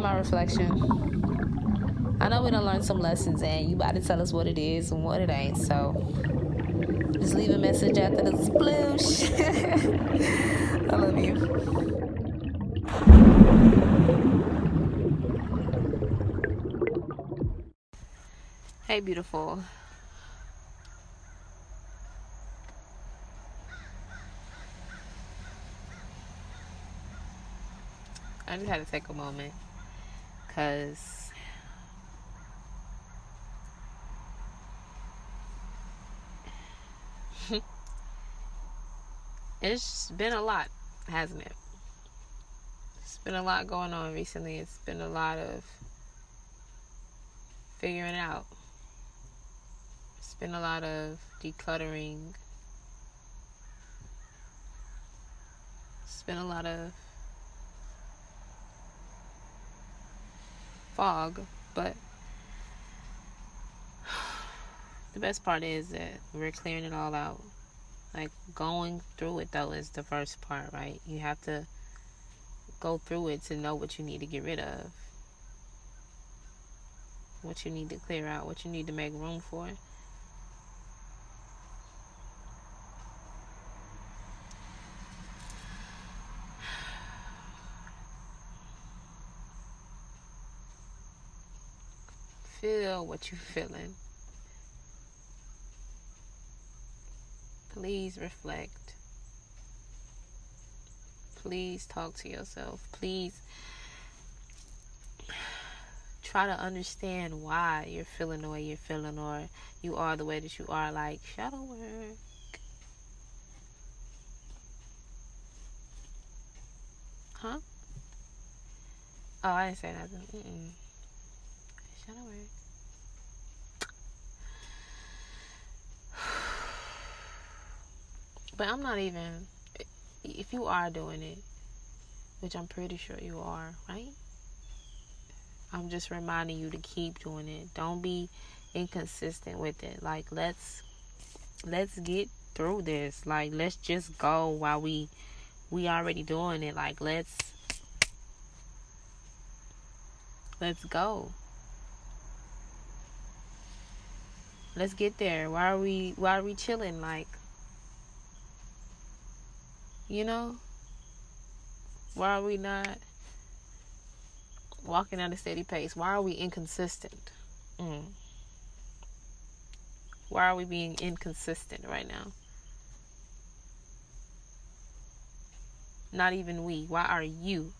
my reflection. I know we done learned some lessons, and you about to tell us what it is and what it ain't. So just leave a message after the sploosh. I love you. Hey, beautiful. I just had to take a moment because it's been a lot, hasn't it? It's been a lot going on recently. It's been a lot of figuring it out. It's been a lot of decluttering. It's been a lot of fog, but the best part is that we're clearing it all out. Like going through it though is the first part, right? You have to go through it to know what you need to get rid of. What you need to clear out, what you need to make room for. Feel what you're feeling. Please reflect. Please talk to yourself. Please try to understand why you're feeling the way you're feeling or you are the way that you are. Like, shadow work. Huh? Oh, I didn't say nothing. Mm-mm. Shadow work. But I'm not even, if you are doing it, which I'm pretty sure you are, right? I'm just reminding you to keep doing it. Don't be inconsistent with it. Like let's let's get through this. Like let's just go while we we already doing it. Like let's let's go. Let's get there. Why are we why are we chilling like you know? Why are we not walking at a steady pace? Why are we inconsistent? Mm. Why are we being inconsistent right now? Not even we. Why are you?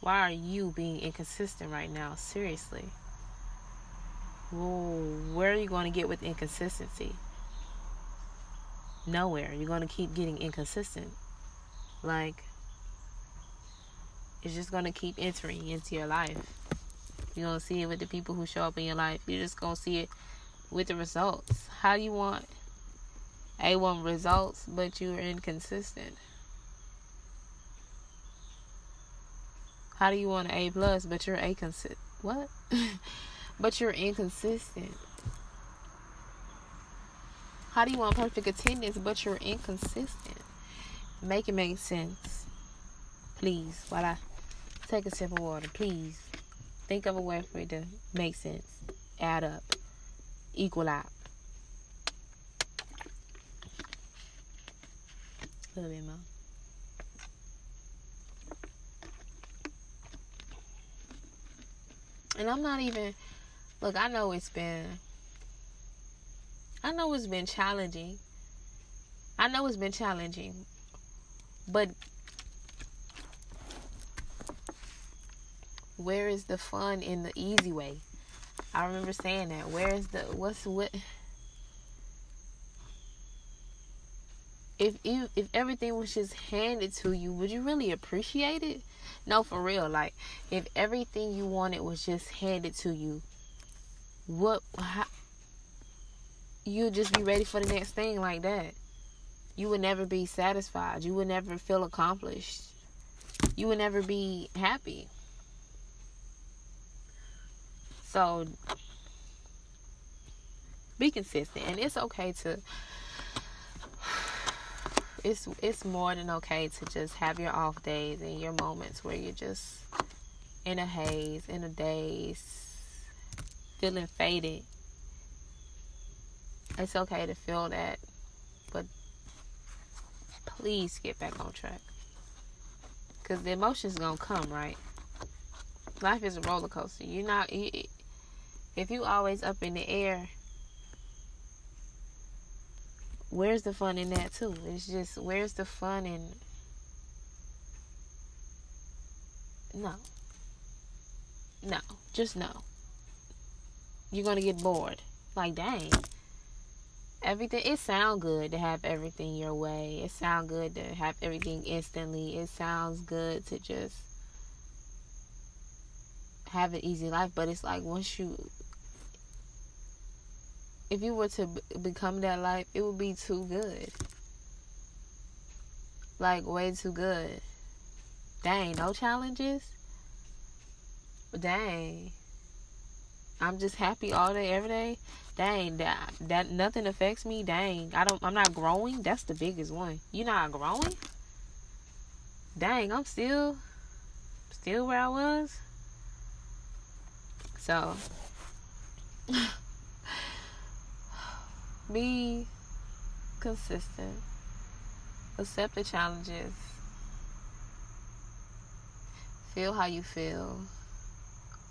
Why are you being inconsistent right now? Seriously. Whoa, where are you going to get with inconsistency? Nowhere. You're going to keep getting inconsistent. Like, it's just going to keep entering into your life. You're going to see it with the people who show up in your life. You're just going to see it with the results. How do you want A1 results, but you're inconsistent? How do you want an A plus, but you're a consistent? What? but you're inconsistent. How do you want perfect attendance but you're inconsistent? Make it make sense. Please, while I take a sip of water, please think of a way for it to make sense, add up, equal out. A little bit more. And I'm not even, look, I know it's been I know it's been challenging. I know it's been challenging. But where is the fun in the easy way? I remember saying that. Where is the what's what if if if everything was just handed to you, would you really appreciate it? No, for real. Like if everything you wanted was just handed to you, what how, you'll just be ready for the next thing like that. You would never be satisfied. You would never feel accomplished. You would never be happy. So be consistent and it's okay to it's it's more than okay to just have your off days and your moments where you're just in a haze, in a daze, feeling faded. It's okay to feel that, but please get back on track. Because the emotions gonna come, right? Life is a roller coaster. You're not, if you always up in the air, where's the fun in that too? It's just where's the fun in no. No, just no. You're gonna get bored. Like dang. Everything it sound good to have everything your way. It sound good to have everything instantly. It sounds good to just have an easy life, but it's like once you if you were to b- become that life, it would be too good. Like way too good. Dang, no challenges. Dang. I'm just happy all day, every day. Dang, that that nothing affects me. Dang, I don't. I'm not growing. That's the biggest one. You not growing. Dang, I'm still, still where I was. So. Be consistent. Accept the challenges. Feel how you feel.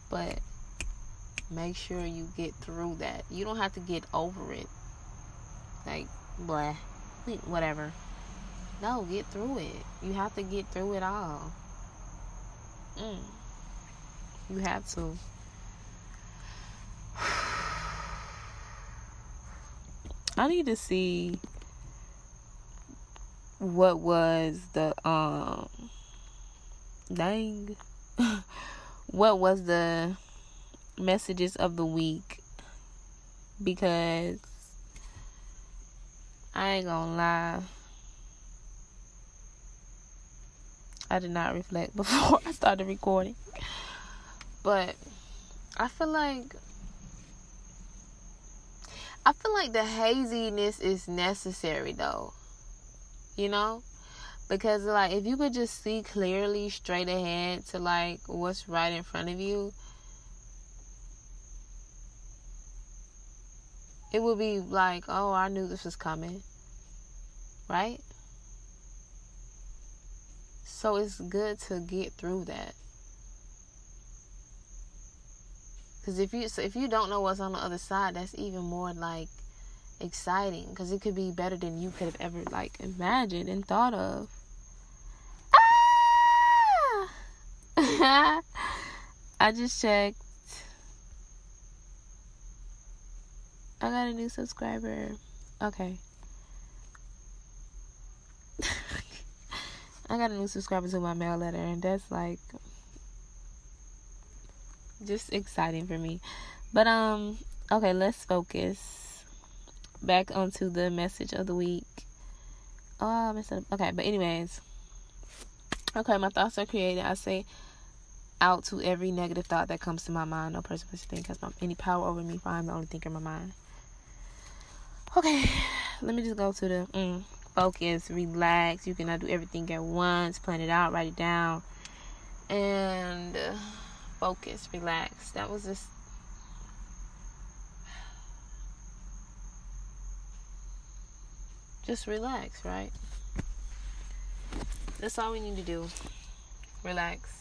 But make sure you get through that. You don't have to get over it. Like, blah, whatever. No, get through it. You have to get through it all. Mm. You have to. I need to see what was the um dang what was the messages of the week because I ain't gonna lie I did not reflect before I started recording but I feel like I feel like the haziness is necessary though. You know? Because like if you could just see clearly straight ahead to like what's right in front of you, it would be like, oh, I knew this was coming. Right? So it's good to get through that. Because if you so if you don't know what's on the other side, that's even more like exciting. Because it could be better than you could have ever like imagined and thought of. Ah! I just checked. I got a new subscriber. Okay. I got a new subscriber to my mail letter, and that's like just exciting for me. But um okay, let's focus back onto the message of the week. Oh, I messed up. Okay, but anyways. Okay, my thoughts are created. I say out to every negative thought that comes to my mind. No person, person, thing has any power over me. For I'm the only thinker in my mind. Okay, let me just go to the mm, focus, relax. You cannot do everything at once. Plan it out, write it down, and. Uh, focus, relax. That was just just relax, right? That's all we need to do. Relax.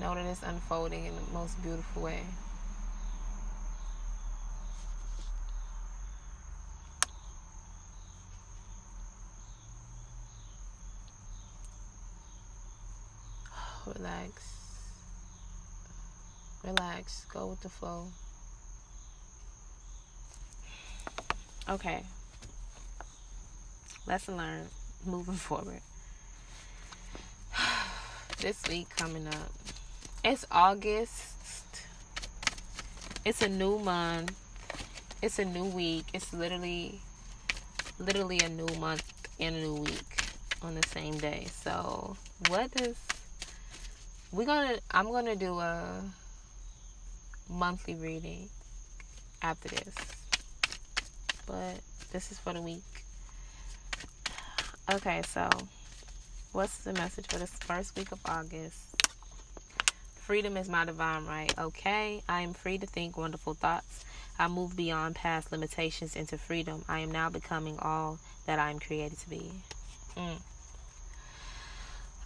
Know that it's unfolding in the most beautiful way. Relax. Relax. Go with the flow. Okay. Lesson learned. Moving forward. this week coming up. It's August. It's a new month. It's a new week. It's literally literally a new month and a new week on the same day. So, what does we're gonna i'm gonna do a monthly reading after this but this is for the week okay so What's the message for this first week of August? Freedom is my divine right. Okay, I am free to think wonderful thoughts. I move beyond past limitations into freedom. I am now becoming all that I am created to be. Mm.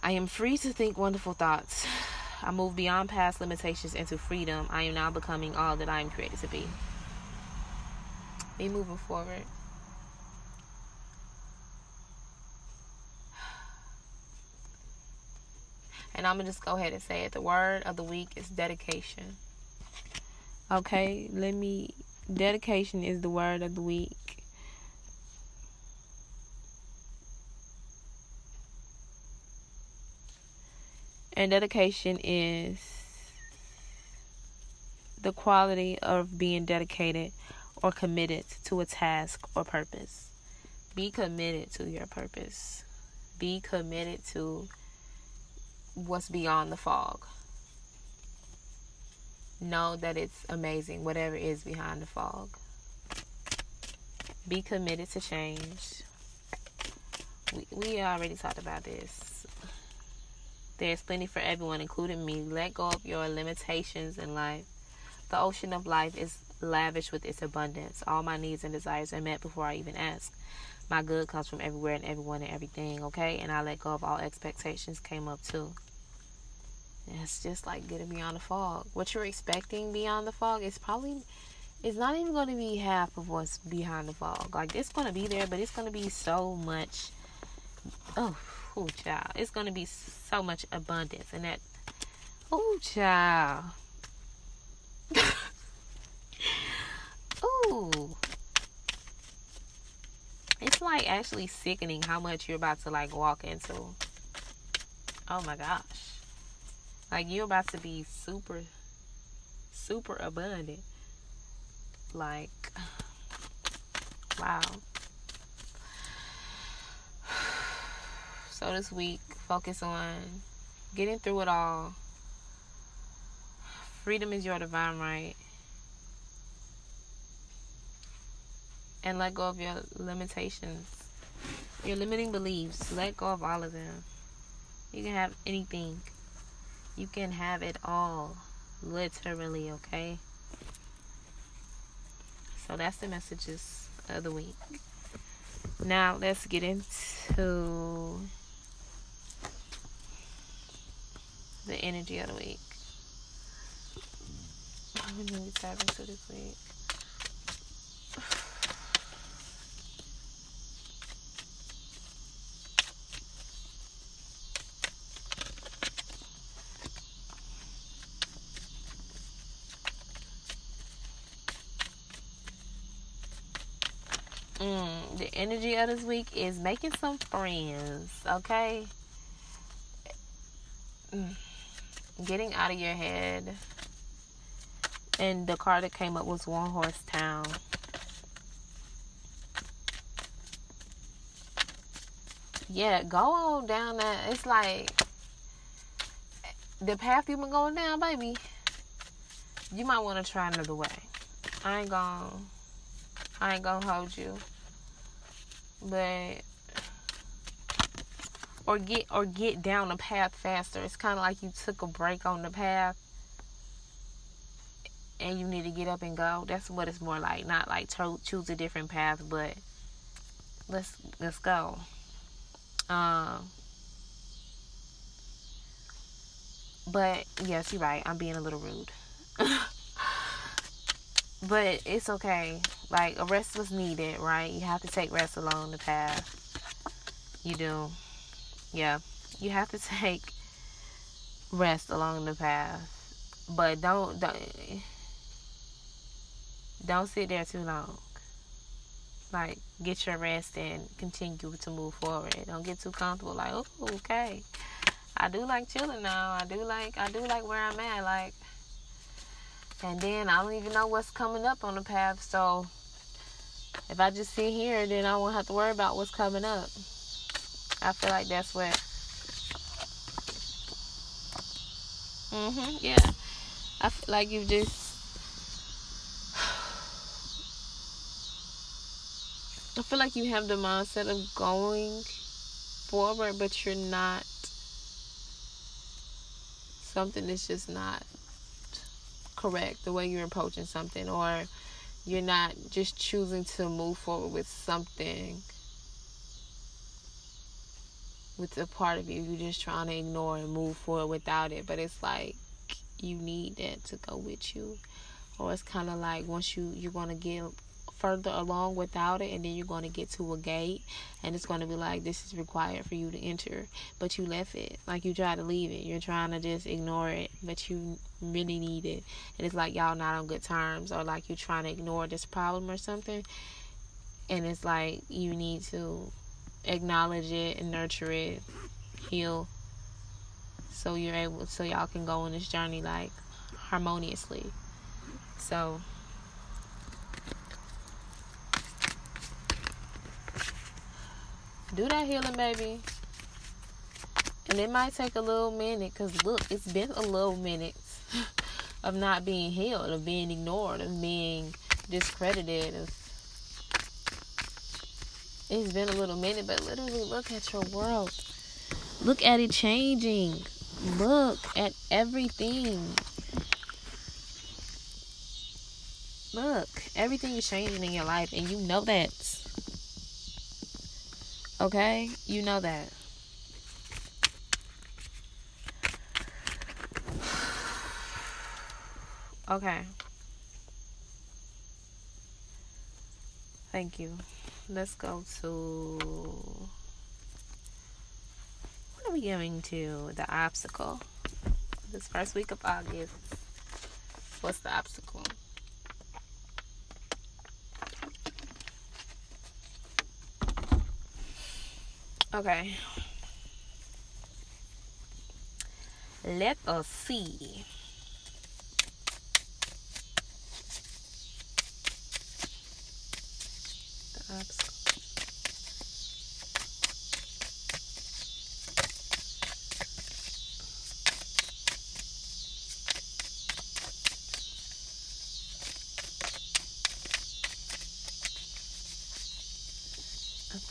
I am free to think wonderful thoughts. I move beyond past limitations into freedom. I am now becoming all that I am created to be. Be moving forward. And I'm going to just go ahead and say it. The word of the week is dedication. Okay, let me. Dedication is the word of the week. And dedication is the quality of being dedicated or committed to a task or purpose. Be committed to your purpose. Be committed to what's beyond the fog. Know that it's amazing, whatever is behind the fog. Be committed to change. We, we already talked about this. There's plenty for everyone, including me. Let go of your limitations in life. The ocean of life is lavish with its abundance. All my needs and desires are met before I even ask. My good comes from everywhere and everyone and everything, okay? And I let go of all expectations came up too. it's just like getting beyond the fog. What you're expecting beyond the fog is probably it's not even going to be half of what's behind the fog. Like it's going to be there, but it's going to be so much. Oh, oh, child, it's going to be so much abundance, and that. Oh, child. Ooh it's like actually sickening how much you're about to like walk into. Oh my gosh. Like you're about to be super super abundant. Like wow. So this week focus on getting through it all. Freedom is your divine right. and let go of your limitations, your limiting beliefs. Let go of all of them. You can have anything, you can have it all, literally, okay? So that's the messages of the week. Now let's get into the energy of the week. I'm gonna tap into this week. Mm, the energy of this week is making some friends, okay? Mm, getting out of your head. And the card that came up was One Horse Town. Yeah, go on down that. It's like the path you've been going down, baby. You might want to try another way. I ain't gonna I ain't gonna hold you. But or get or get down the path faster. It's kind of like you took a break on the path and you need to get up and go. That's what it's more like. Not like to, choose a different path, but let's let's go. Um but yes, you're right. I'm being a little rude. but it's okay. Like a rest was needed, right? You have to take rest along the path. You do. Yeah. You have to take rest along the path. But don't don't don't sit there too long. Like get your rest and continue to move forward. Don't get too comfortable like, oh, okay. I do like chilling now. I do like I do like where I'm at. Like and then I don't even know what's coming up on the path. So if I just sit here, then I won't have to worry about what's coming up. I feel like that's what. Mhm. Yeah. I feel like you just. I feel like you have the mindset of going forward, but you're not. Something that's just not correct the way you're approaching something, or you're not just choosing to move forward with something with a part of you. You're just trying to ignore and move forward without it. But it's like you need that to go with you. Or it's kind of like once you you're gonna get further along without it, and then you're going to get to a gate, and it's going to be like this is required for you to enter, but you left it. Like you try to leave it, you're trying to just ignore it, but you really need it, and it's like y'all not on good terms, or like you're trying to ignore this problem or something, and it's like you need to acknowledge it and nurture it, heal, so you're able, so y'all can go on this journey like harmoniously. So do that healing, baby. And it might take a little minute because look, it's been a little minute of not being healed, of being ignored, of being discredited. Of... It's been a little minute, but literally look at your world. Look at it changing. Look at everything. Look, everything is changing in your life, and you know that. Okay? You know that. Okay. Thank you. Let's go to. What are we going to? The obstacle. This first week of August. What's the obstacle? Okay. Let us see.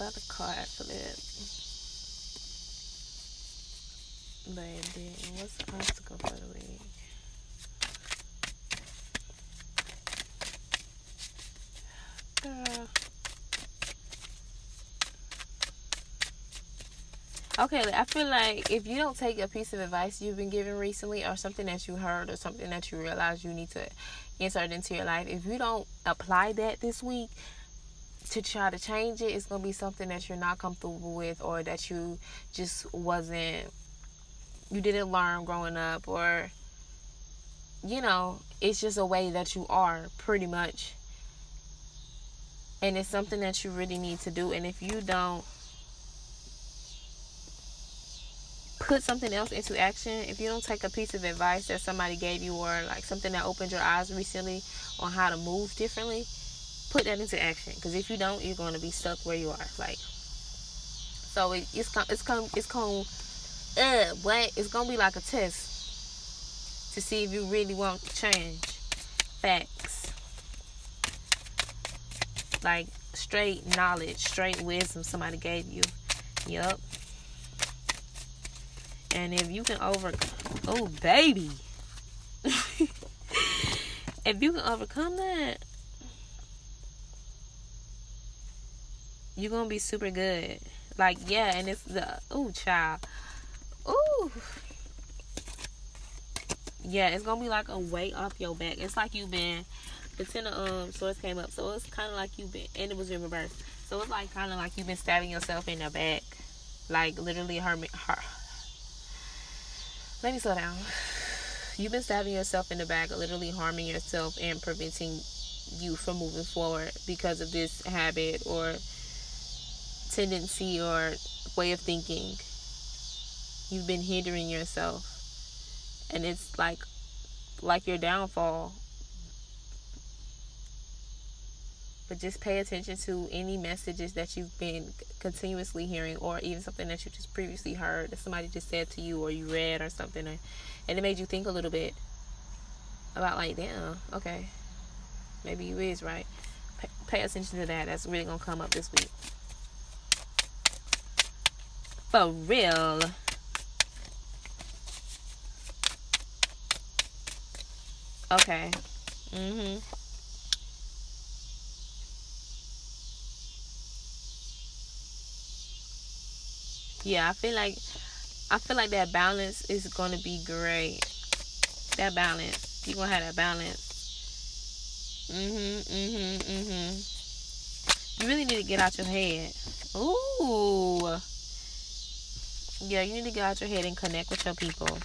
A card. But it didn't. What's the obstacle for the week? Okay, I feel like if you don't take a piece of advice you've been given recently, or something that you heard, or something that you realize you need to insert into your life, if you don't apply that this week, to try to change it, it's gonna be something that you're not comfortable with, or that you just wasn't, you didn't learn growing up, or you know, it's just a way that you are pretty much. And it's something that you really need to do. And if you don't put something else into action, if you don't take a piece of advice that somebody gave you, or like something that opened your eyes recently on how to move differently, put that into action because if you don't you're going to be stuck where you are like so it, it's come it's come it's come uh what it's to be like a test to see if you really want to change facts. Like straight knowledge straight wisdom somebody gave you. Yep and if you can over oh baby. If you can overcome that you're gonna be super good. Like yeah, and it's the oh child, ooh, yeah, it's gonna be like a weight off your back. It's like you've been the ten of um swords came up, so it's kind of like you've been, and it was in reverse. So it's like kind of like you've been stabbing yourself in the back, like literally me. Hurt. Let me slow down. You've been stabbing yourself in the back, literally harming yourself and preventing you from moving forward because of this habit or tendency or way of thinking. You've been hindering yourself. And it's like like your downfall. But just pay attention to any messages that you've been continuously hearing or even something that you just previously heard that somebody just said to you or you read or something or, and it made you think a little bit about like damn okay maybe you is right pay, pay attention to that that's really gonna come up this week For real. Okay. Mhm. Yeah, I feel like I feel like that balance is gonna be great. That balance. You're gonna have that balance. Mhm, mhm, mhm. You really need to get out your head. Ooh. Yeah, you need to get out your head and connect with your people.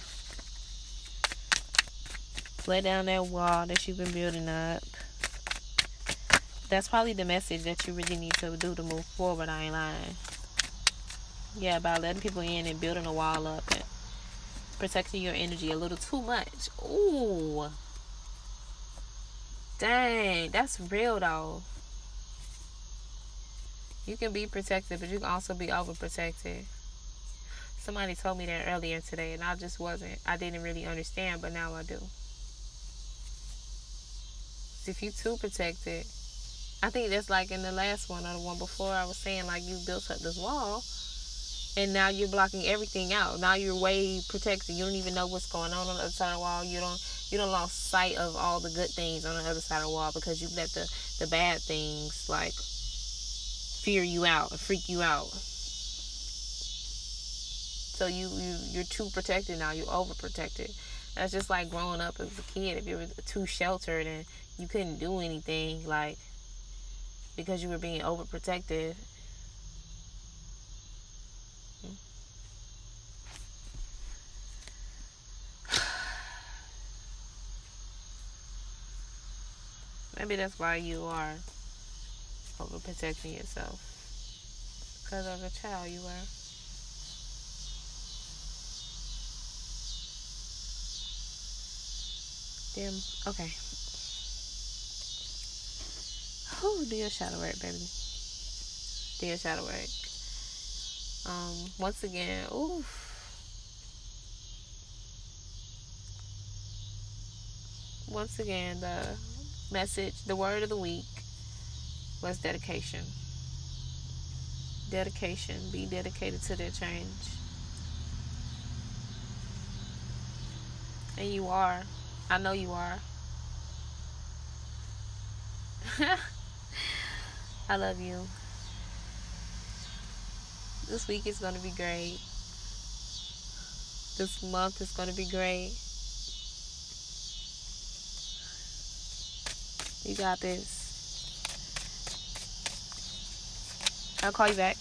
Let down that wall that you've been building up. That's probably the message that you really need to do to move forward. I ain't lying. Yeah, about letting people in and building a wall up and protecting your energy a little too much. Ooh. Dang, that's real though. You can be protected, but you can also be overprotected. Somebody told me that earlier today, and I just wasn't, I didn't really understand, but now I do. If you're too protected, I think that's like in the last one or the one before, I was saying like you built up this wall and now you're blocking everything out. Now you're way protected. You don't even know what's going on on the other side of the wall. You don't you don't lost sight of all the good things on the other side of the wall because you let the the bad things like fear you out and freak you out. So you you you're too protected now. You're overprotected. That's just like growing up as a kid. If you were too sheltered and you couldn't do anything, like because you were being overprotected Maybe that's why you are overprotecting yourself. Because of a child you were. Damn. Okay. Oh, do your shadow work, baby. Do your shadow work. Um, once again, oof. Once again, the message, the word of the week was dedication. Dedication. Be dedicated to their change. And you are. I know you are. I love you. This week is going to be great. This month is going to be great. You got this. I'll call you back.